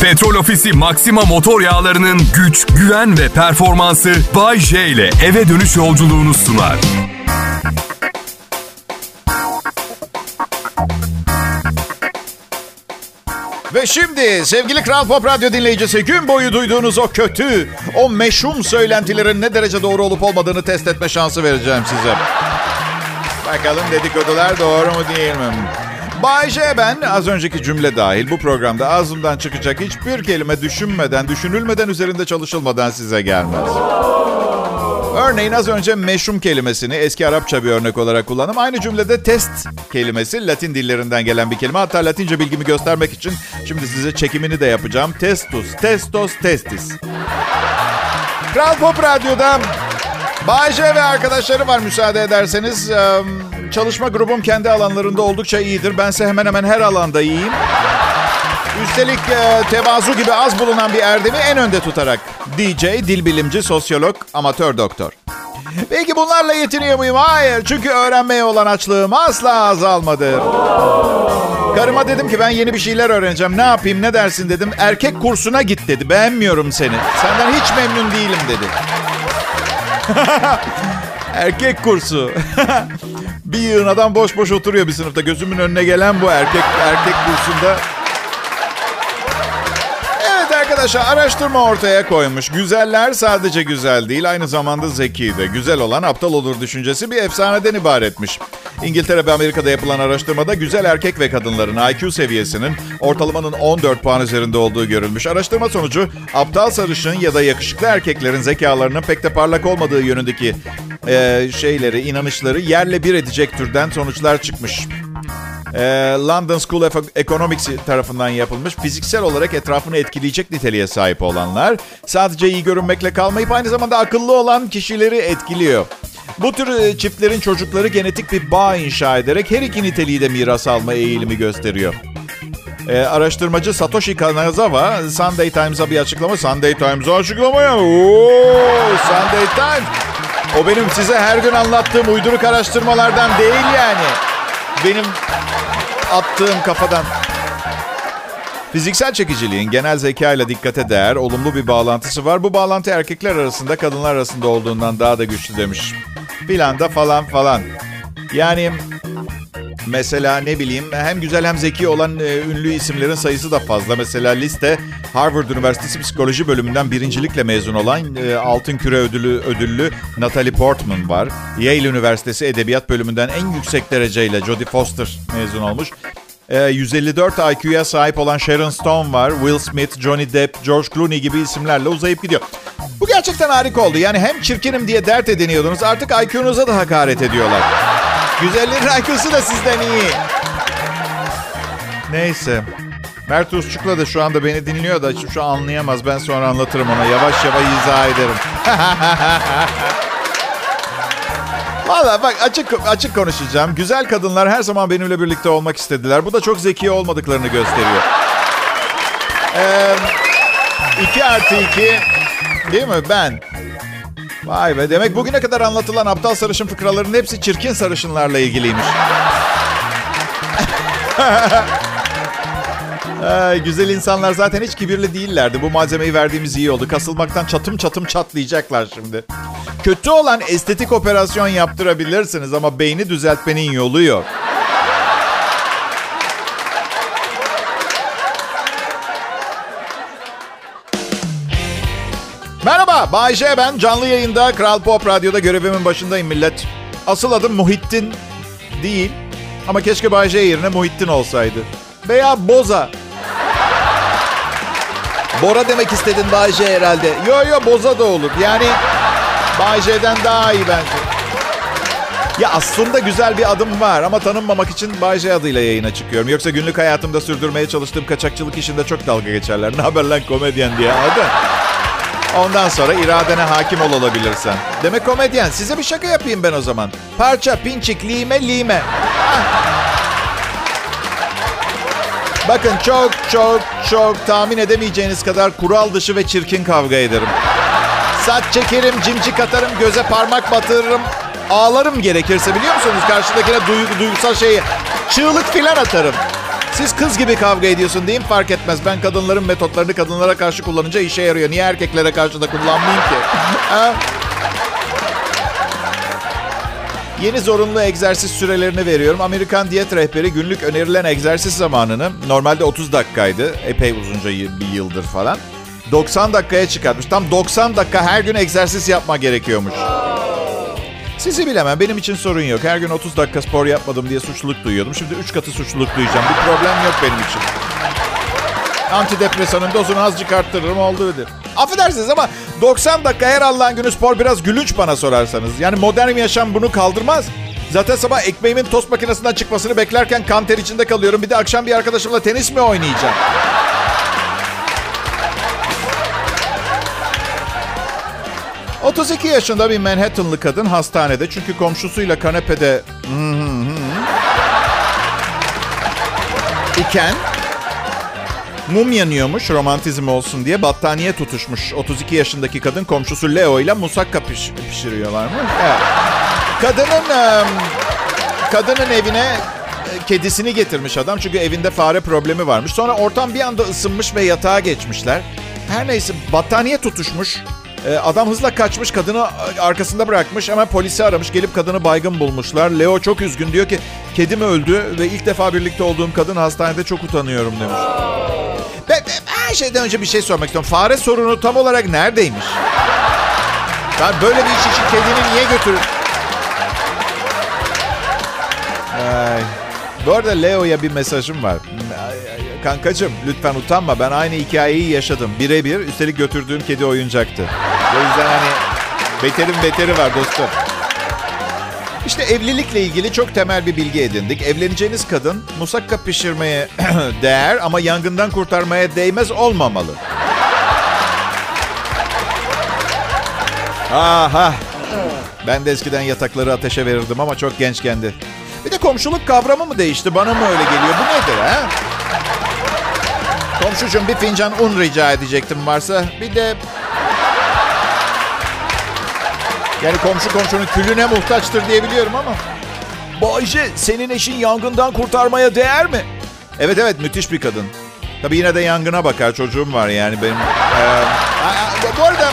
Petrol Ofisi Maxima motor yağlarının güç, güven ve performansı Bay J ile eve dönüş yolculuğunu sunar. Ve şimdi sevgili Kral Pop Radyo dinleyicisi gün boyu duyduğunuz o kötü, o meşhum söylentilerin ne derece doğru olup olmadığını test etme şansı vereceğim size. Bakalım dedikodular doğru mu değil mi? Bay J ben az önceki cümle dahil bu programda ağzımdan çıkacak hiçbir kelime düşünmeden, düşünülmeden üzerinde çalışılmadan size gelmez. Örneğin az önce meşhum kelimesini eski Arapça bir örnek olarak kullandım. Aynı cümlede test kelimesi Latin dillerinden gelen bir kelime. Hatta Latince bilgimi göstermek için şimdi size çekimini de yapacağım. Testus, testos, testis. Kral Pop Radyo'da Bay J ve arkadaşları var müsaade ederseniz. Çalışma grubum kendi alanlarında oldukça iyidir. Bense hemen hemen her alanda iyiyim. Üstelik tevazu gibi az bulunan bir erdemi en önde tutarak. DJ, dil bilimci, sosyolog, amatör doktor. Peki bunlarla yetiniyor muyum? Hayır. Çünkü öğrenmeye olan açlığım asla azalmadı. Karıma dedim ki ben yeni bir şeyler öğreneceğim. Ne yapayım ne dersin dedim. Erkek kursuna git dedi. Beğenmiyorum seni. Senden hiç memnun değilim dedi. Erkek kursu. bir yığın adam boş boş oturuyor bir sınıfta. Gözümün önüne gelen bu erkek erkek kursunda. Evet arkadaşlar araştırma ortaya koymuş. Güzeller sadece güzel değil aynı zamanda zeki de. Güzel olan aptal olur düşüncesi bir efsaneden ibaretmiş. İngiltere ve Amerika'da yapılan araştırmada güzel erkek ve kadınların IQ seviyesinin ortalamanın 14 puan üzerinde olduğu görülmüş. Araştırma sonucu aptal sarışın ya da yakışıklı erkeklerin zekalarının pek de parlak olmadığı yönündeki e, şeyleri, inanışları yerle bir edecek türden sonuçlar çıkmış. E, London School of Economics tarafından yapılmış fiziksel olarak etrafını etkileyecek niteliğe sahip olanlar sadece iyi görünmekle kalmayıp aynı zamanda akıllı olan kişileri etkiliyor. Bu tür çiftlerin çocukları genetik bir bağ inşa ederek her iki niteliği de miras alma eğilimi gösteriyor. Ee, araştırmacı Satoshi Kanazawa Sunday Times'a bir açıklama. Sunday Times'a açıklama ya. Oo, Sunday Times. O benim size her gün anlattığım uyduruk araştırmalardan değil yani. Benim attığım kafadan. Fiziksel çekiciliğin genel zeka ile dikkate değer olumlu bir bağlantısı var. Bu bağlantı erkekler arasında kadınlar arasında olduğundan daha da güçlü demiş. Planda falan falan. Yani mesela ne bileyim hem güzel hem zeki olan e, ünlü isimlerin sayısı da fazla. Mesela liste Harvard Üniversitesi Psikoloji bölümünden birincilikle mezun olan e, altın küre ödülü ödüllü Natalie Portman var. Yale Üniversitesi Edebiyat bölümünden en yüksek dereceyle Jodie Foster mezun olmuş. 154 IQ'ya sahip olan Sharon Stone var. Will Smith, Johnny Depp, George Clooney gibi isimlerle uzayıp gidiyor. Bu gerçekten harika oldu. Yani hem çirkinim diye dert ediniyordunuz artık IQ'nuza da hakaret ediyorlar. Güzelliğin IQ'su da sizden iyi. Neyse. Mert Usçuk'la da şu anda beni dinliyor da şu an anlayamaz. Ben sonra anlatırım ona. Yavaş yavaş izah ederim. Valla bak açık açık konuşacağım. Güzel kadınlar her zaman benimle birlikte olmak istediler. Bu da çok zeki olmadıklarını gösteriyor. Ee, 2 artı 2 değil mi? Ben. Vay be demek bugüne kadar anlatılan aptal sarışın fıkraların hepsi çirkin sarışınlarla ilgiliymiş. Ay, güzel insanlar zaten hiç kibirli değillerdi. Bu malzemeyi verdiğimiz iyi oldu. Kasılmaktan çatım çatım çatlayacaklar şimdi. Kötü olan estetik operasyon yaptırabilirsiniz ama beyni düzeltmenin yolu yok. Merhaba, Bay J ben. Canlı yayında Kral Pop Radyo'da görevimin başındayım millet. Asıl adım Muhittin değil. Ama keşke Bay J yerine Muhittin olsaydı. Veya Boza. Bora demek istedin Bay J herhalde. Yo yo Boza da olur. Yani Bay J'den daha iyi bence. Ya aslında güzel bir adım var ama tanınmamak için Bay J adıyla yayına çıkıyorum. Yoksa günlük hayatımda sürdürmeye çalıştığım kaçakçılık işinde çok dalga geçerler. Ne haber lan komedyen diye. Hadi. Ondan sonra iradene hakim ol olabilirsen. Demek komedyen. Size bir şaka yapayım ben o zaman. Parça, pinçik, lime, lime. Bakın çok çok çok tahmin edemeyeceğiniz kadar kural dışı ve çirkin kavga ederim. Saç çekerim, cimcik atarım, göze parmak batırırım. Ağlarım gerekirse biliyor musunuz? Karşıdakine duygu, duygusal şeyi. Çığlık filan atarım. Siz kız gibi kavga ediyorsun diyeyim fark etmez. Ben kadınların metotlarını kadınlara karşı kullanınca işe yarıyor. Niye erkeklere karşı da kullanmayayım ki? Yeni zorunlu egzersiz sürelerini veriyorum. Amerikan diyet rehberi günlük önerilen egzersiz zamanını normalde 30 dakikaydı. Epey uzunca bir yıldır falan. 90 dakikaya çıkartmış. Tam 90 dakika her gün egzersiz yapma gerekiyormuş. Sizi bilemem. Benim için sorun yok. Her gün 30 dakika spor yapmadım diye suçluluk duyuyordum. Şimdi 3 katı suçluluk duyacağım. Bir problem yok benim için. Antidepresanın dozunu azıcık arttırırım oldu öder. Affedersiniz ama 90 dakika her Allah'ın günü spor biraz gülünç bana sorarsanız. Yani modern yaşam bunu kaldırmaz. Zaten sabah ekmeğimin tost makinesinden çıkmasını beklerken kan ter içinde kalıyorum. Bir de akşam bir arkadaşımla tenis mi oynayacağım? 32 yaşında bir Manhattanlı kadın hastanede çünkü komşusuyla kanepede iken mum yanıyormuş romantizm olsun diye battaniye tutuşmuş. 32 yaşındaki kadın komşusu Leo ile musakka piş, pişiriyorlar mı? Kadının kadının evine kedisini getirmiş adam çünkü evinde fare problemi varmış. Sonra ortam bir anda ısınmış ve yatağa geçmişler. Her neyse battaniye tutuşmuş. Adam hızla kaçmış, kadını arkasında bırakmış. Hemen polisi aramış, gelip kadını baygın bulmuşlar. Leo çok üzgün diyor ki, kedim öldü ve ilk defa birlikte olduğum kadın hastanede çok utanıyorum demiş. Ben, her şeyden önce bir şey sormak istiyorum. Fare sorunu tam olarak neredeymiş? Ben böyle bir iş için kedini niye götürür? Ay. Bu arada Leo'ya bir mesajım var. Kankacım lütfen utanma. Ben aynı hikayeyi yaşadım. Birebir. Üstelik götürdüğüm kedi oyuncaktı. O yüzden hani beterin beteri var dostum. İşte evlilikle ilgili çok temel bir bilgi edindik. Evleneceğiniz kadın musakka pişirmeye değer ama yangından kurtarmaya değmez olmamalı. Aha. Ben de eskiden yatakları ateşe verirdim ama çok gençkendi. Bir de komşuluk kavramı mı değişti? Bana mı öyle geliyor? Bu nedir ha? Komşucuğum bir fincan un rica edecektim varsa. Bir de... Yani komşu komşunun külüne muhtaçtır diyebiliyorum ama. Bayce senin eşin yangından kurtarmaya değer mi? Evet evet müthiş bir kadın. Tabii yine de yangına bakar. Çocuğum var yani benim. Ee, bu arada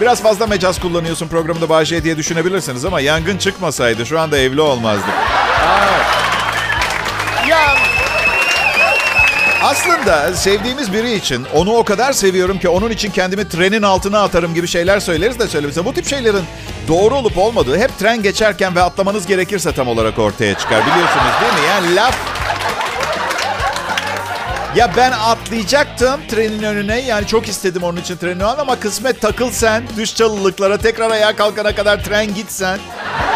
Biraz fazla mecaz kullanıyorsun programda Bahçe diye düşünebilirsiniz ama yangın çıkmasaydı şu anda evli olmazdık. Evet. Aslında sevdiğimiz biri için onu o kadar seviyorum ki onun için kendimi trenin altına atarım gibi şeyler söyleriz de söylemese. Bu tip şeylerin doğru olup olmadığı hep tren geçerken ve atlamanız gerekirse tam olarak ortaya çıkar. Biliyorsunuz değil mi? Yani laf ya ben atlayacaktım trenin önüne. Yani çok istedim onun için treni ama kısmet takıl sen. Düş çalılıklara tekrar ayağa kalkana kadar tren gitsen.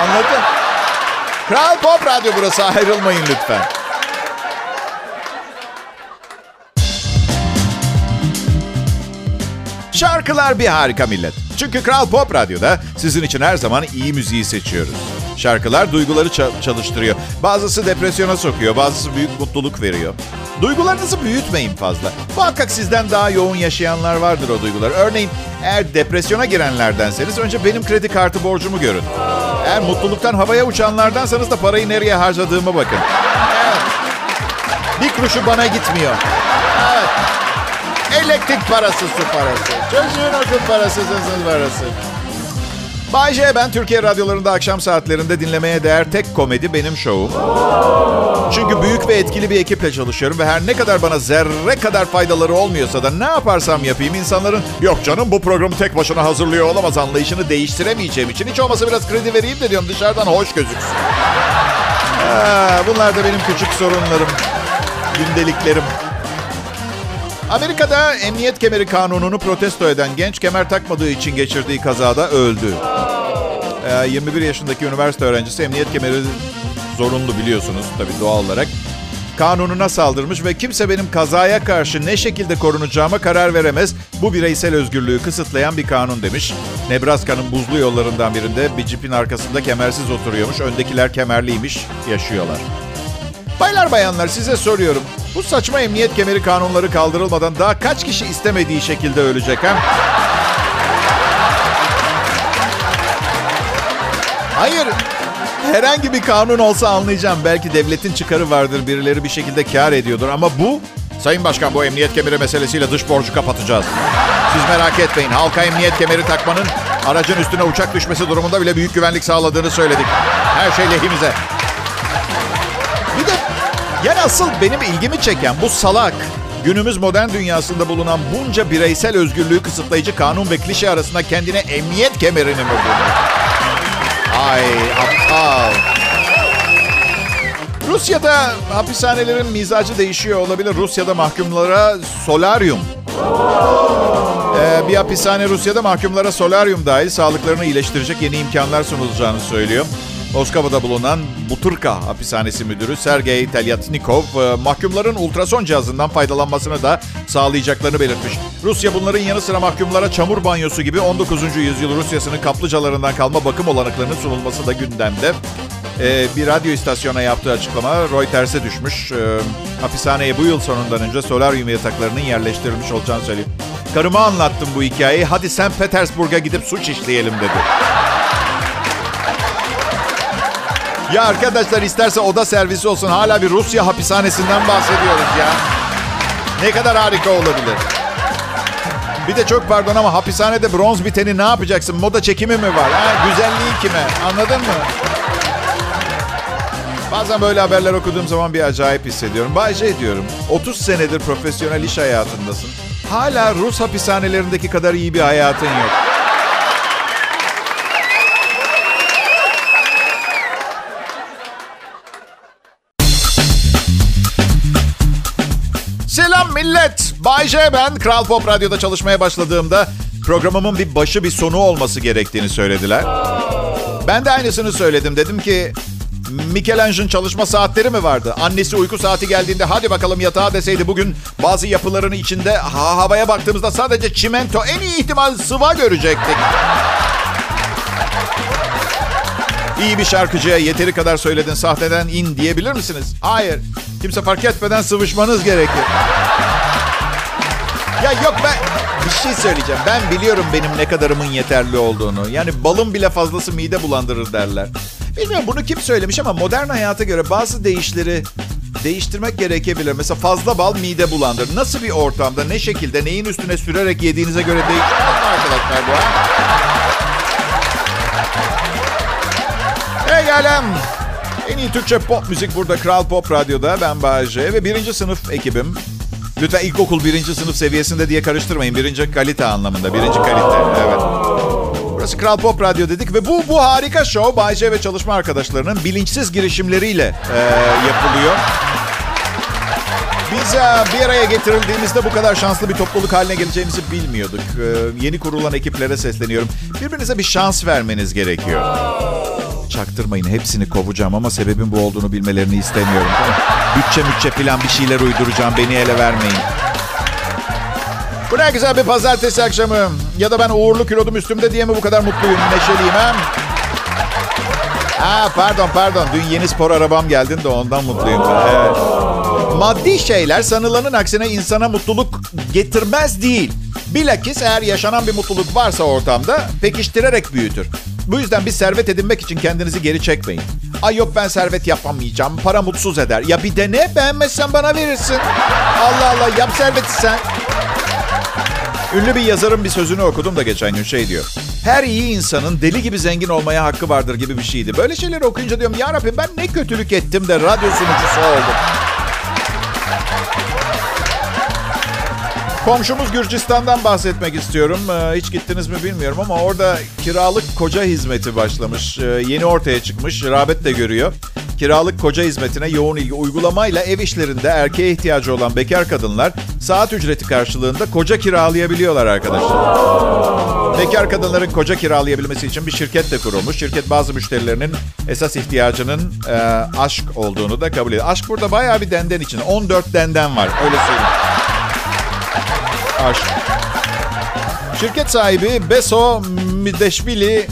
Anladın? Kral Pop Radyo burası ayrılmayın lütfen. Şarkılar bir harika millet. Çünkü Kral Pop Radyo'da sizin için her zaman iyi müziği seçiyoruz. Şarkılar duyguları çalıştırıyor. Bazısı depresyona sokuyor, bazısı büyük mutluluk veriyor. Duygularınızı büyütmeyin fazla. Muhakkak sizden daha yoğun yaşayanlar vardır o duygular. Örneğin eğer depresyona girenlerdenseniz önce benim kredi kartı borcumu görün. Eğer mutluluktan havaya uçanlardansanız da parayı nereye harcadığımı bakın. Evet. Bir kuruşu bana gitmiyor. Elektrik parası, su parası. Çocuğun okul parası, sızın parası. Bay J, ben Türkiye radyolarında akşam saatlerinde dinlemeye değer tek komedi benim şovum. Çünkü büyük ve etkili bir ekiple çalışıyorum ve her ne kadar bana zerre kadar faydaları olmuyorsa da ne yaparsam yapayım insanların yok canım bu programı tek başına hazırlıyor olamaz anlayışını değiştiremeyeceğim için hiç olmasa biraz kredi vereyim de diyorum dışarıdan hoş gözüksün. Aa, bunlar da benim küçük sorunlarım, gündeliklerim. Amerika'da emniyet kemeri kanununu protesto eden genç kemer takmadığı için geçirdiği kazada öldü. Ee, 21 yaşındaki üniversite öğrencisi emniyet kemeri zorunlu biliyorsunuz tabii doğal olarak. Kanununa saldırmış ve kimse benim kazaya karşı ne şekilde korunacağıma karar veremez. Bu bireysel özgürlüğü kısıtlayan bir kanun demiş. Nebraska'nın buzlu yollarından birinde bir cipin arkasında kemersiz oturuyormuş. Öndekiler kemerliymiş, yaşıyorlar. Baylar bayanlar size soruyorum. Bu saçma emniyet kemeri kanunları kaldırılmadan daha kaç kişi istemediği şekilde ölecek ha? Hayır. herhangi bir kanun olsa anlayacağım. Belki devletin çıkarı vardır, birileri bir şekilde kar ediyordur. Ama bu, Sayın Başkan bu emniyet kemeri meselesiyle dış borcu kapatacağız. Siz merak etmeyin. Halka emniyet kemeri takmanın aracın üstüne uçak düşmesi durumunda bile büyük güvenlik sağladığını söyledik. Her şey lehimize. Yani asıl benim ilgimi çeken bu salak günümüz modern dünyasında bulunan bunca bireysel özgürlüğü kısıtlayıcı kanun ve klişe arasında kendine emniyet kemerini mi buldu? Ay aptal. Rusya'da hapishanelerin mizacı değişiyor olabilir. Rusya'da mahkumlara solaryum. Ee, bir hapishane Rusya'da mahkumlara solaryum dahil sağlıklarını iyileştirecek yeni imkanlar sunulacağını söylüyor. Moskova'da bulunan Buturka hapishanesi müdürü Sergey Telyatnikov e, mahkumların ultrason cihazından faydalanmasını da sağlayacaklarını belirtmiş. Rusya bunların yanı sıra mahkumlara çamur banyosu gibi 19. yüzyıl Rusyası'nın kaplıcalarından kalma bakım olanaklarının sunulması da gündemde. Ee, bir radyo istasyona yaptığı açıklama Reuters'e düşmüş. Ee, hapishaneye bu yıl sonundan önce solaryum yataklarının yerleştirilmiş olacağını söyleyeyim. Karıma anlattım bu hikayeyi. Hadi St. Petersburg'a gidip suç işleyelim dedi. Ya arkadaşlar isterse oda servisi olsun. Hala bir Rusya hapishanesinden bahsediyoruz ya. Ne kadar harika olabilir. Bir de çok pardon ama hapishanede bronz biteni ne yapacaksın? Moda çekimi mi var? Ha, güzelliği kime? Anladın mı? Bazen böyle haberler okuduğum zaman bir acayip hissediyorum. Bayce ediyorum. 30 senedir profesyonel iş hayatındasın. Hala Rus hapishanelerindeki kadar iyi bir hayatın yok. Millet. Bay J ben. Kral Pop Radyo'da çalışmaya başladığımda programımın bir başı bir sonu olması gerektiğini söylediler. Ben de aynısını söyledim. Dedim ki Michelangelo'nun çalışma saatleri mi vardı? Annesi uyku saati geldiğinde hadi bakalım yatağa deseydi bugün bazı yapıların içinde ha, havaya baktığımızda sadece çimento en iyi ihtimal sıva görecektik. İyi bir şarkıcıya yeteri kadar söyledin sahneden in diyebilir misiniz? Hayır. Kimse fark etmeden sıvışmanız gerekir. Ya yok ben bir şey söyleyeceğim. Ben biliyorum benim ne kadarımın yeterli olduğunu. Yani balın bile fazlası mide bulandırır derler. Bilmiyorum bunu kim söylemiş ama modern hayata göre bazı değişleri değiştirmek gerekebilir. Mesela fazla bal mide bulandırır. Nasıl bir ortamda, ne şekilde, neyin üstüne sürerek yediğinize göre değişmez mi arkadaşlar bu ha? Hey gelem. En iyi Türkçe pop müzik burada Kral Pop Radyo'da. Ben Bayece ve birinci sınıf ekibim. Lütfen ilkokul birinci sınıf seviyesinde diye karıştırmayın. Birinci kalite anlamında. Birinci kalite. Evet. Burası Kral Pop Radyo dedik ve bu bu harika show Bayce ve çalışma arkadaşlarının bilinçsiz girişimleriyle e, yapılıyor. Biz e, bir araya getirildiğimizde bu kadar şanslı bir topluluk haline geleceğimizi bilmiyorduk. E, yeni kurulan ekiplere sesleniyorum. Birbirinize bir şans vermeniz gerekiyor. Çaktırmayın hepsini kovacağım ama sebebin bu olduğunu bilmelerini istemiyorum. Bütçe mütçe falan bir şeyler uyduracağım beni ele vermeyin. Bu ne güzel bir pazartesi akşamı. Ya da ben uğurlu kilodum üstümde diye mi bu kadar mutluyum, neşeliyim ha? Ha pardon pardon. Dün yeni spor arabam geldi de ondan mutluyum. Evet. Maddi şeyler sanılanın aksine insana mutluluk getirmez değil. Bilakis eğer yaşanan bir mutluluk varsa ortamda pekiştirerek büyütür. Bu yüzden bir servet edinmek için kendinizi geri çekmeyin. Ay yok ben servet yapamayacağım. Para mutsuz eder. Ya bir dene beğenmezsen bana verirsin. Allah Allah yap serveti sen. Ünlü bir yazarın bir sözünü okudum da geçen gün şey diyor. Her iyi insanın deli gibi zengin olmaya hakkı vardır gibi bir şeydi. Böyle şeyleri okuyunca diyorum ya Rabbi ben ne kötülük ettim de radyo sunucusu oldum. Komşumuz Gürcistan'dan bahsetmek istiyorum. Ee, hiç gittiniz mi bilmiyorum ama orada kiralık koca hizmeti başlamış. Ee, yeni ortaya çıkmış. Rağbet de görüyor. Kiralık koca hizmetine yoğun ilgi uygulamayla ev işlerinde erkeğe ihtiyacı olan bekar kadınlar saat ücreti karşılığında koca kiralayabiliyorlar arkadaşlar. Bekar kadınların koca kiralayabilmesi için bir şirket de kurulmuş. Şirket bazı müşterilerinin esas ihtiyacının e, aşk olduğunu da kabul ediyor. Aşk burada bayağı bir denden için. 14 denden var öyle söyleyeyim. Aşk. Şirket sahibi Beso Mideşvili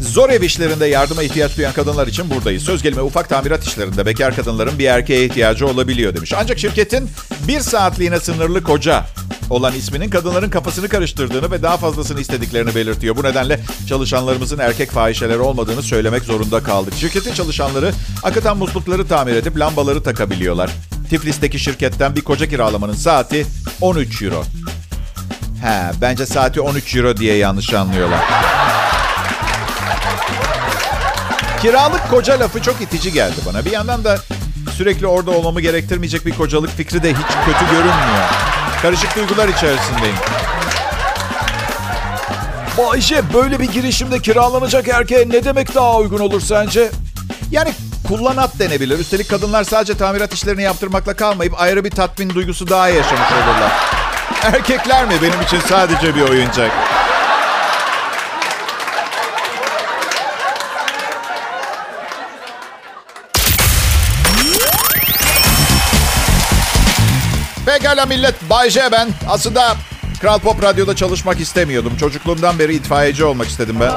Zor ev işlerinde yardıma ihtiyaç duyan kadınlar için buradayız. Söz gelimi ufak tamirat işlerinde bekar kadınların bir erkeğe ihtiyacı olabiliyor demiş. Ancak şirketin bir saatliğine sınırlı koca olan isminin kadınların kafasını karıştırdığını ve daha fazlasını istediklerini belirtiyor. Bu nedenle çalışanlarımızın erkek fahişeleri olmadığını söylemek zorunda kaldık. Şirketin çalışanları akıtan muslukları tamir edip lambaları takabiliyorlar. Tiflis'teki şirketten bir koca kiralamanın saati 13 euro. He, bence saati 13 euro diye yanlış anlıyorlar. Kiralık koca lafı çok itici geldi bana. Bir yandan da sürekli orada olmamı gerektirmeyecek bir kocalık fikri de hiç kötü görünmüyor. Karışık duygular içerisindeyim. Bayşe böyle bir girişimde kiralanacak erkeğe ne demek daha uygun olur sence? Yani kullanat denebilir. Üstelik kadınlar sadece tamirat işlerini yaptırmakla kalmayıp ayrı bir tatmin duygusu daha yaşamış olurlar. Erkekler mi benim için sadece bir oyuncak? Pekala millet, Bay J ben. Aslında Kral Pop Radyo'da çalışmak istemiyordum. Çocukluğumdan beri itfaiyeci olmak istedim ben.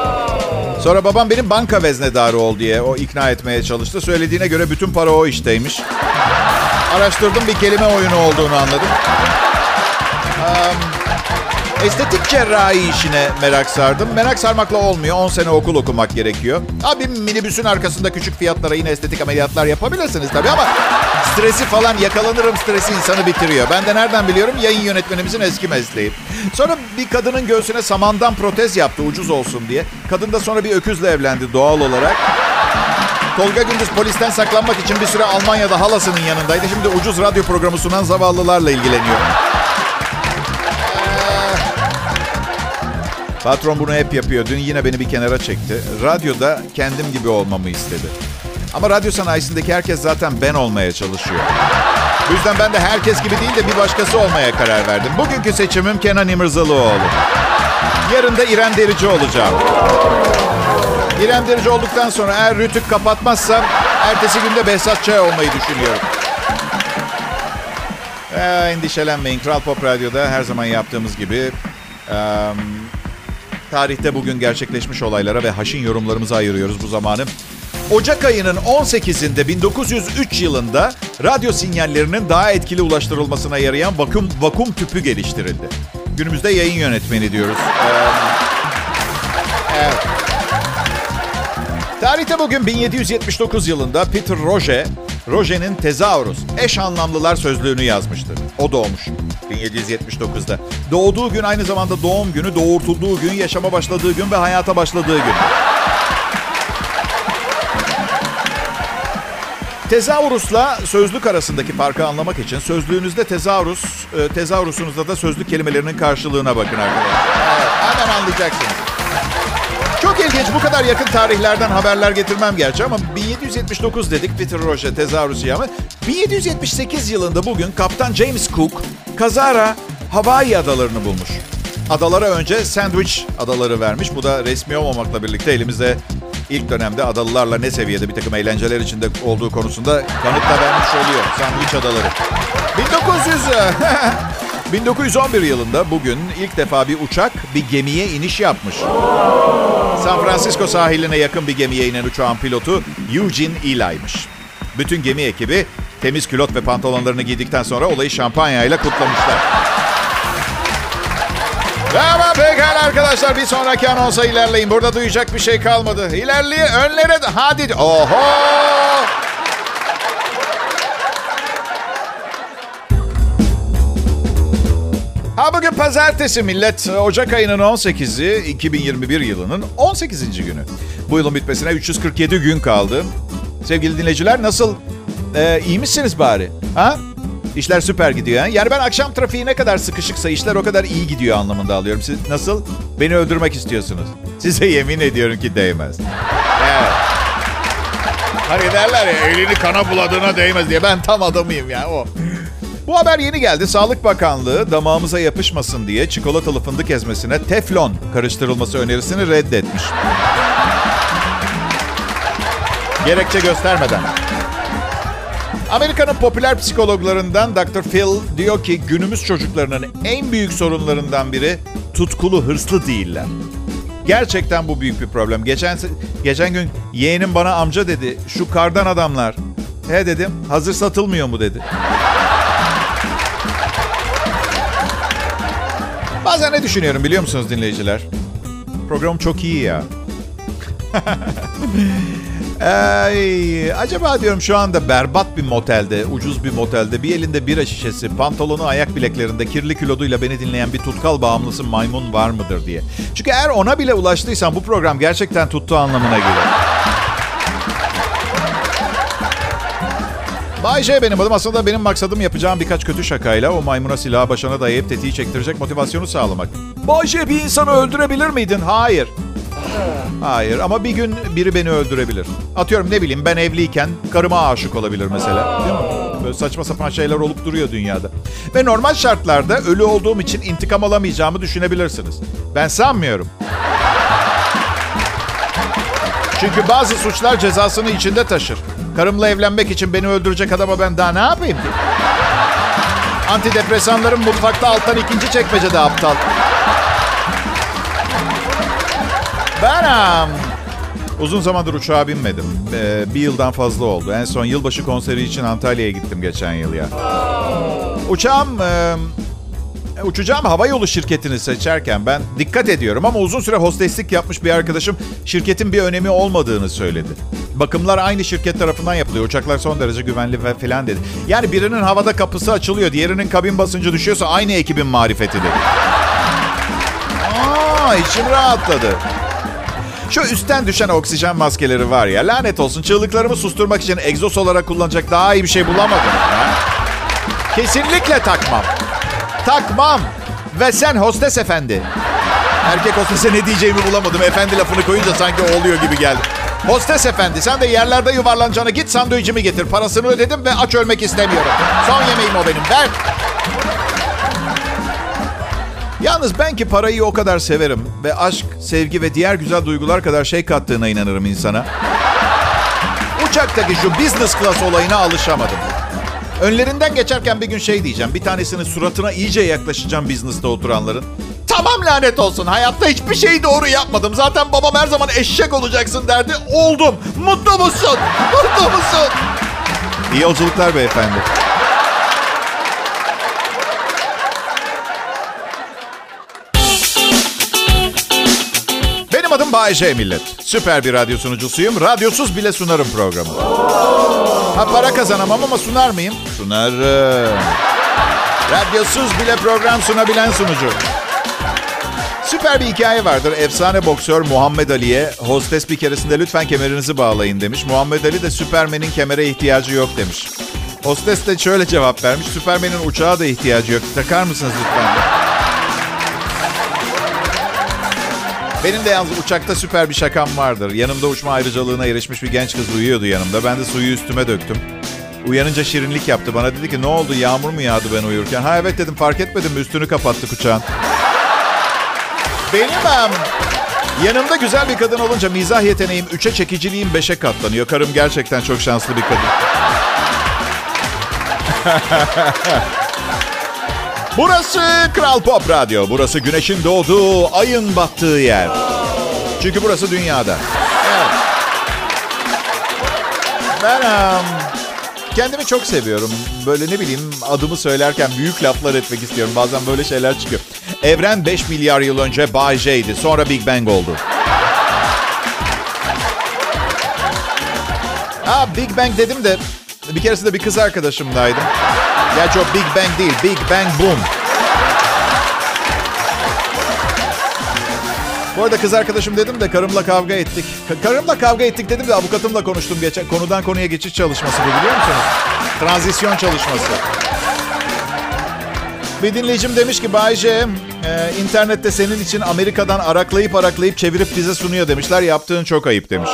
Sonra babam benim banka veznedarı ol diye o ikna etmeye çalıştı. Söylediğine göre bütün para o işteymiş. Araştırdım bir kelime oyunu olduğunu anladım. Um, estetik cerrahi işine merak sardım. Merak sarmakla olmuyor. 10 sene okul okumak gerekiyor. Abi minibüsün arkasında küçük fiyatlara yine estetik ameliyatlar yapabilirsiniz tabii ama stresi falan yakalanırım stresi insanı bitiriyor. Ben de nereden biliyorum? Yayın yönetmenimizin eski mesleği. Sonra bir kadının göğsüne samandan protez yaptı ucuz olsun diye. Kadın da sonra bir öküzle evlendi doğal olarak. Tolga Gündüz polisten saklanmak için bir süre Almanya'da halasının yanındaydı. Şimdi ucuz radyo programı sunan zavallılarla ilgileniyor. Patron bunu hep yapıyor. Dün yine beni bir kenara çekti. Radyoda kendim gibi olmamı istedi. Ama radyo sanayisindeki herkes zaten ben olmaya çalışıyor. Bu yüzden ben de herkes gibi değil de bir başkası olmaya karar verdim. Bugünkü seçimim Kenan İmirzalıoğlu. Yarın da İrem Derici olacağım. İrem Derici olduktan sonra eğer Rütük kapatmazsam ertesi günde Behzat Ç. olmayı düşünüyorum. Ee, endişelenmeyin. Kral Pop Radyo'da her zaman yaptığımız gibi um, tarihte bugün gerçekleşmiş olaylara ve haşin yorumlarımızı ayırıyoruz bu zamanı. Ocak ayının 18'inde 1903 yılında radyo sinyallerinin daha etkili ulaştırılmasına yarayan vakum, vakum tüpü geliştirildi. Günümüzde yayın yönetmeni diyoruz. Ee, evet. Tarihte bugün 1779 yılında Peter Roger, Roger'in Tezaurus, eş anlamlılar sözlüğünü yazmıştır. O doğmuş 1779'da. Doğduğu gün aynı zamanda doğum günü, doğurtulduğu gün, yaşama başladığı gün ve hayata başladığı gün. Tezaurusla sözlük arasındaki farkı anlamak için sözlüğünüzde tezaurus, e, tezaurusunuzda da sözlük kelimelerinin karşılığına bakın arkadaşlar. Evet, hemen anlayacaksınız. Çok ilginç. Bu kadar yakın tarihlerden haberler getirmem gerçi ama 1779 dedik Peter Roche tezahürüsü ama 1778 yılında bugün Kaptan James Cook kazara Hawaii adalarını bulmuş. Adalara önce Sandwich adaları vermiş. Bu da resmi olmamakla birlikte elimizde ilk dönemde adalılarla ne seviyede bir takım eğlenceler içinde olduğu konusunda kanıt da vermiş oluyor. Sandwich adaları. 1900 1911 yılında bugün ilk defa bir uçak bir gemiye iniş yapmış. San Francisco sahiline yakın bir gemiye inen uçağın pilotu Eugene Eli'ymiş. Bütün gemi ekibi temiz külot ve pantolonlarını giydikten sonra olayı şampanyayla kutlamışlar. Tamam pekala arkadaşlar bir sonraki anonsa ilerleyin. Burada duyacak bir şey kalmadı. İlerleyin önlere hadi. Oho! Bugün pazartesi millet. Ocak ayının 18'i 2021 yılının 18. günü. Bu yılın bitmesine 347 gün kaldı. Sevgili dinleyiciler nasıl? Ee, iyi misiniz bari? Ha? İşler süper gidiyor. Ha? Yani ben akşam trafiği ne kadar sıkışıksa işler o kadar iyi gidiyor anlamında alıyorum. Siz nasıl? Beni öldürmek istiyorsunuz. Size yemin ediyorum ki değmez. Evet. Hani derler ya elini kana buladığına değmez diye. Ben tam adamıyım ya o. Bu haber yeni geldi. Sağlık Bakanlığı damağımıza yapışmasın diye çikolatalı fındık ezmesine teflon karıştırılması önerisini reddetmiş. Gerekçe göstermeden. Amerika'nın popüler psikologlarından Dr. Phil diyor ki günümüz çocuklarının en büyük sorunlarından biri tutkulu, hırslı değiller. Gerçekten bu büyük bir problem. Geçen geçen gün yeğenim bana amca dedi. Şu kardan adamlar. He dedim. Hazır satılmıyor mu dedi. Bazen ne düşünüyorum biliyor musunuz dinleyiciler? Program çok iyi ya. Ay, acaba diyorum şu anda berbat bir motelde, ucuz bir motelde bir elinde bira şişesi, pantolonu ayak bileklerinde kirli kiloduyla beni dinleyen bir tutkal bağımlısı maymun var mıdır diye. Çünkü eğer ona bile ulaştıysan bu program gerçekten tuttu anlamına gelir. Bay J benim adım. Aslında benim maksadım yapacağım birkaç kötü şakayla o maymuna silahı başına dayayıp tetiği çektirecek motivasyonu sağlamak. Bay J bir insanı öldürebilir miydin? Hayır. Hayır ama bir gün biri beni öldürebilir. Atıyorum ne bileyim ben evliyken karıma aşık olabilir mesela. Değil mi? Böyle saçma sapan şeyler olup duruyor dünyada. Ve normal şartlarda ölü olduğum için intikam alamayacağımı düşünebilirsiniz. Ben sanmıyorum. Çünkü bazı suçlar cezasını içinde taşır. Karımla evlenmek için beni öldürecek adama ben daha ne yapayım ki? Antidepresanlarım mutfakta alttan ikinci çekmecede aptal. Ben um, uzun zamandır uçağa binmedim. Ee, bir yıldan fazla oldu. En son yılbaşı konseri için Antalya'ya gittim geçen yıl ya. Uçağım... E, uçacağım hava yolu şirketini seçerken ben dikkat ediyorum ama uzun süre hosteslik yapmış bir arkadaşım şirketin bir önemi olmadığını söyledi. Bakımlar aynı şirket tarafından yapılıyor. Uçaklar son derece güvenli ve filan dedi. Yani birinin havada kapısı açılıyor, diğerinin kabin basıncı düşüyorsa aynı ekibin marifeti dedi. Aa, içim rahatladı. Şu üstten düşen oksijen maskeleri var ya lanet olsun çığlıklarımı susturmak için egzoz olarak kullanacak daha iyi bir şey bulamadım. Ha? Kesinlikle takmam. Takmam. Ve sen hostes efendi. Erkek hostese ne diyeceğimi bulamadım. Efendi lafını koyunca sanki oluyor gibi geldi. Hostes efendi sen de yerlerde yuvarlanacağına git sandviçimi getir. Parasını ödedim ve aç ölmek istemiyorum. Son yemeğim o benim. Ver. Yalnız ben ki parayı o kadar severim ve aşk, sevgi ve diğer güzel duygular kadar şey kattığına inanırım insana. Uçaktaki şu business class olayına alışamadım. Önlerinden geçerken bir gün şey diyeceğim. Bir tanesinin suratına iyice yaklaşacağım business'ta oturanların. Tamam lanet olsun. Hayatta hiçbir şeyi doğru yapmadım. Zaten babam her zaman eşek olacaksın derdi. Oldum. Mutlu musun? Mutlu musun? İyi yolculuklar beyefendi. Benim adım Bayece Millet. Süper bir radyo sunucusuyum. Radyosuz bile sunarım programı. Ha para kazanamam ama sunar mıyım? Sunarım. Radyosuz bile program sunabilen sunucu. Süper bir hikaye vardır. Efsane boksör Muhammed Ali'ye hostes bir keresinde lütfen kemerinizi bağlayın demiş. Muhammed Ali de Süpermen'in kemere ihtiyacı yok demiş. Hostes de şöyle cevap vermiş. Süpermen'in uçağa da ihtiyacı yok. Takar mısınız lütfen? Benim de yalnız uçakta süper bir şakam vardır. Yanımda uçma ayrıcalığına erişmiş bir genç kız uyuyordu yanımda. Ben de suyu üstüme döktüm. Uyanınca şirinlik yaptı. Bana dedi ki ne oldu yağmur mu yağdı ben uyurken? Ha evet dedim fark etmedim mi üstünü kapattık uçağın. Benim em, yanımda güzel bir kadın olunca mizah yeteneğim 3'e çekiciliğim 5'e katlanıyor. Karım gerçekten çok şanslı bir kadın. Burası Kral Pop Radyo. Burası güneşin doğduğu, ayın battığı yer. Çünkü burası dünyada. Evet. Ben kendimi çok seviyorum. Böyle ne bileyim adımı söylerken büyük laflar etmek istiyorum. Bazen böyle şeyler çıkıyor. Evren 5 milyar yıl önce Bay J'ydi. Sonra Big Bang oldu. Ha Big Bang dedim de bir keresinde bir kız arkadaşımdaydım. Gerçi o Big Bang değil, Big Bang Boom. Bu arada kız arkadaşım dedim de karımla kavga ettik. Ka- karımla kavga ettik dedim de avukatımla konuştum. Geçen, konudan konuya geçiş çalışması bu biliyor musunuz? Transisyon çalışması. Bir dinleyicim demiş ki Bayce, e, internette senin için Amerika'dan araklayıp araklayıp çevirip bize sunuyor demişler. Yaptığın çok ayıp demiş.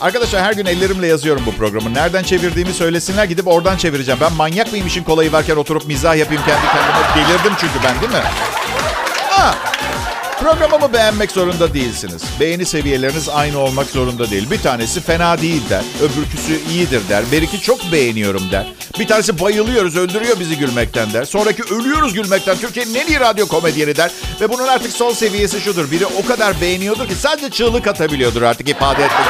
Arkadaşlar her gün ellerimle yazıyorum bu programı. Nereden çevirdiğimi söylesinler gidip oradan çevireceğim. Ben manyak mıyım işin kolayı varken oturup mizah yapayım kendi kendime. Delirdim çünkü ben değil mi? Ha, Programımı beğenmek zorunda değilsiniz. Beğeni seviyeleriniz aynı olmak zorunda değil. Bir tanesi fena değil der. Öbürküsü iyidir der. Beriki çok beğeniyorum der. Bir tanesi bayılıyoruz, öldürüyor bizi gülmekten der. Sonraki ölüyoruz gülmekten. Türkiye'nin en iyi radyo komedyeni der. Ve bunun artık son seviyesi şudur. Biri o kadar beğeniyordur ki sadece çığlık atabiliyordur artık ifade etmek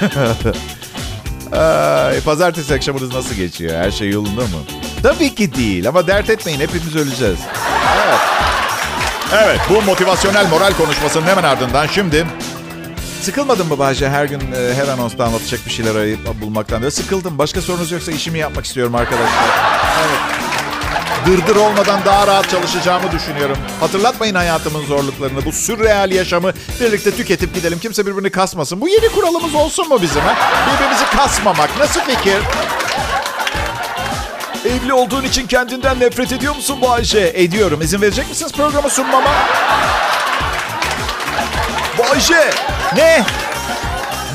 Ay, pazartesi akşamınız nasıl geçiyor? Her şey yolunda mı? Tabii ki değil ama dert etmeyin hepimiz öleceğiz. Evet. Evet bu motivasyonel moral konuşmasının hemen ardından şimdi Sıkılmadın mı Bahçe her gün e, her anonsta anlatacak bir şeyler arayıp bulmaktan? Ya sıkıldım. Başka sorunuz yoksa işimi yapmak istiyorum arkadaşlar. Evet. Dırdır olmadan daha rahat çalışacağımı düşünüyorum. Hatırlatmayın hayatımın zorluklarını. Bu sürreal yaşamı birlikte tüketip gidelim. Kimse birbirini kasmasın. Bu yeni kuralımız olsun mu bizim? Ha? Birbirimizi kasmamak. Nasıl fikir? Evli olduğun için kendinden nefret ediyor musun bu Ayşe? Ediyorum. İzin verecek misiniz programı sunmama? Bayşe! Ne?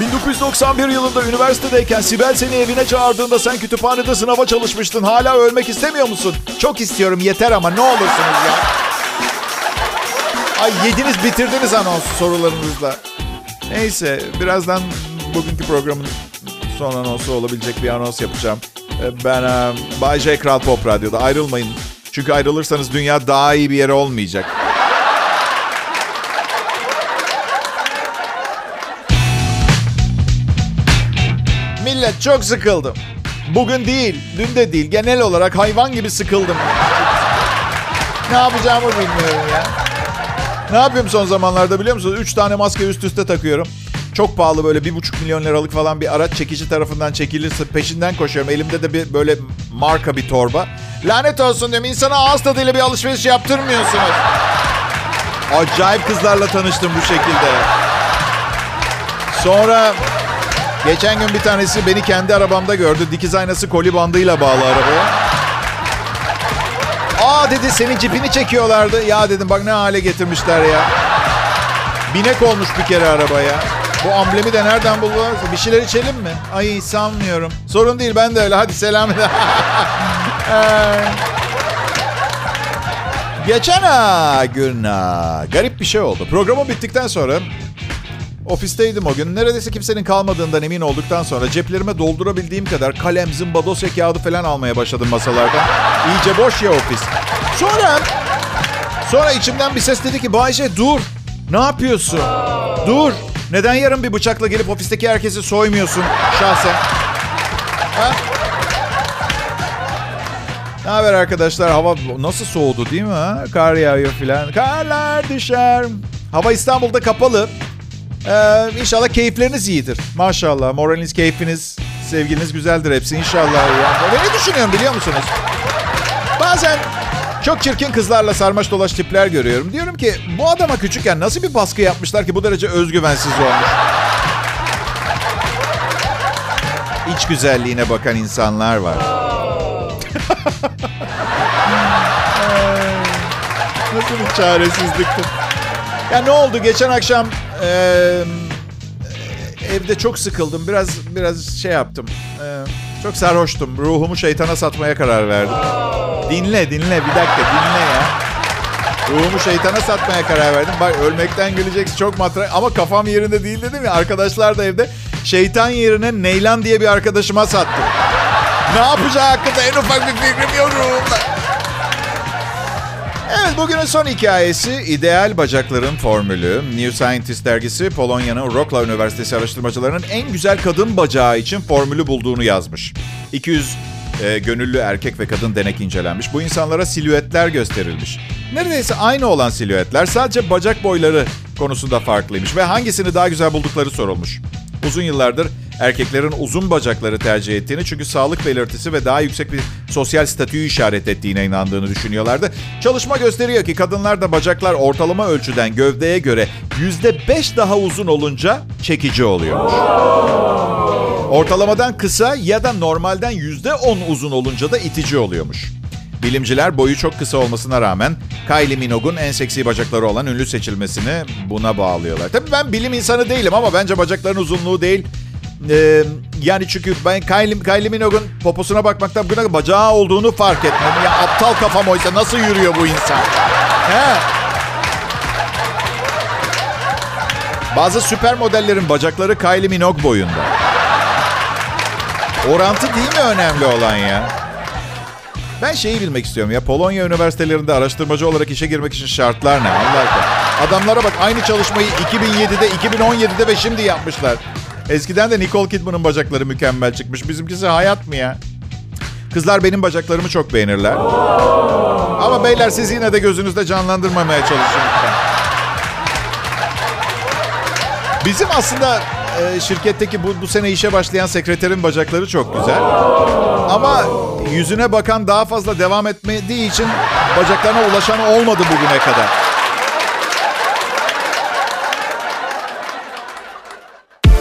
1991 yılında üniversitedeyken Sibel seni evine çağırdığında sen kütüphanede sınava çalışmıştın. Hala ölmek istemiyor musun? Çok istiyorum yeter ama ne olursunuz ya. Ay yediniz bitirdiniz anons sorularınızla. Neyse birazdan bugünkü programın son anonsu olabilecek bir anons yapacağım. Ee, ben e, Bay J. Kral Pop Radyo'da ayrılmayın. Çünkü ayrılırsanız dünya daha iyi bir yer olmayacak. Çok sıkıldım. Bugün değil, dün de değil. Genel olarak hayvan gibi sıkıldım. ne yapacağımı bilmiyorum ya. Ne yapıyorum son zamanlarda biliyor musunuz? Üç tane maske üst üste takıyorum. Çok pahalı böyle bir buçuk milyon liralık falan bir araç çekici tarafından çekilirse peşinden koşuyorum. Elimde de bir böyle marka bir torba. Lanet olsun diyorum. İnsana ağız tadıyla bir alışveriş yaptırmıyorsunuz. Acayip kızlarla tanıştım bu şekilde. Sonra geçen gün bir tanesi beni kendi arabamda gördü. Dikiz aynası koli bandıyla bağlı arabaya. Aa dedi senin cipini çekiyorlardı. Ya dedim bak ne hale getirmişler ya. Binek olmuş bir kere arabaya. Bu amblemi de nereden buldular? Bir şeyler içelim mi? Ay sanmıyorum. Sorun değil ben de öyle. Hadi selam. Geçen gün garip bir şey oldu. Programı bittikten sonra ofisteydim o gün. Neredeyse kimsenin kalmadığından emin olduktan sonra ceplerime doldurabildiğim kadar kalem, zımba, dosya kağıdı falan almaya başladım masalardan. İyice boş ya ofis. Sonra sonra içimden bir ses dedi ki Bayce dur. Ne yapıyorsun? Dur. Neden yarın bir bıçakla gelip ofisteki herkesi soymuyorsun şahsen? Ha? Ne haber arkadaşlar? Hava nasıl soğudu değil mi? Ha? Kar yağıyor filan. Karlar düşer. Hava İstanbul'da kapalı. Ee, inşallah keyifleriniz iyidir. Maşallah. Moraliniz, keyfiniz, sevginiz güzeldir hepsi. İnşallah. Ya. Ve ne düşünüyorum biliyor musunuz? Bazen çok çirkin kızlarla sarmaş dolaş tipler görüyorum. Diyorum ki bu adama küçükken nasıl bir baskı yapmışlar ki bu derece özgüvensiz olmuş. İç güzelliğine bakan insanlar var. Nasıl bir çaresizliktir. Ya ne oldu geçen akşam e, evde çok sıkıldım. Biraz biraz şey yaptım. E, çok sarhoştum. Ruhumu şeytana satmaya karar verdim. Dinle dinle bir dakika dinle ya. Ruhumu şeytana satmaya karar verdim. Bak ölmekten güleceksin çok matra ama kafam yerinde değil dedim ya. Arkadaşlar da evde şeytan yerine Neylan diye bir arkadaşıma sattım. Ne yapacağı hakkında en ufak bir fikrim yok ruhumda. Evet bugünün son hikayesi ideal bacakların formülü. New Scientist dergisi Polonya'nın Wrocław Üniversitesi araştırmacılarının en güzel kadın bacağı için formülü bulduğunu yazmış. 200 e, gönüllü erkek ve kadın denek incelenmiş. Bu insanlara silüetler gösterilmiş. Neredeyse aynı olan silüetler sadece bacak boyları konusunda farklıymış ve hangisini daha güzel buldukları sorulmuş. Uzun yıllardır erkeklerin uzun bacakları tercih ettiğini çünkü sağlık belirtisi ve daha yüksek bir sosyal statüyü işaret ettiğine inandığını düşünüyorlardı. Çalışma gösteriyor ki kadınlarda bacaklar ortalama ölçüden gövdeye göre %5 daha uzun olunca çekici oluyormuş. Ortalamadan kısa ya da normalden %10 uzun olunca da itici oluyormuş. Bilimciler boyu çok kısa olmasına rağmen Kylie Minogue'un en seksi bacakları olan ünlü seçilmesini buna bağlıyorlar. Tabii ben bilim insanı değilim ama bence bacakların uzunluğu değil. Ee, yani çünkü ben Kylie, Kylie Minogue'un poposuna bakmaktan bugüne bacağı olduğunu fark etmedim. Ya aptal kafam oysa nasıl yürüyor bu insan? He. Bazı süper modellerin bacakları Kylie Minogue boyunda. Orantı değil mi önemli olan ya? Ben şeyi bilmek istiyorum ya. Polonya üniversitelerinde araştırmacı olarak işe girmek için şartlar ne? Allah. Adamlara bak aynı çalışmayı 2007'de, 2017'de ve şimdi yapmışlar. Eskiden de Nicole Kidman'ın bacakları mükemmel çıkmış. Bizimkisi hayat mı ya? Kızlar benim bacaklarımı çok beğenirler. Ama beyler siz yine de gözünüzde canlandırmamaya çalışın. Bizim aslında e, şirketteki bu, bu sene işe başlayan sekreterin bacakları çok güzel. Ama yüzüne bakan daha fazla devam etmediği için bacaklarına ulaşan olmadı bugüne kadar.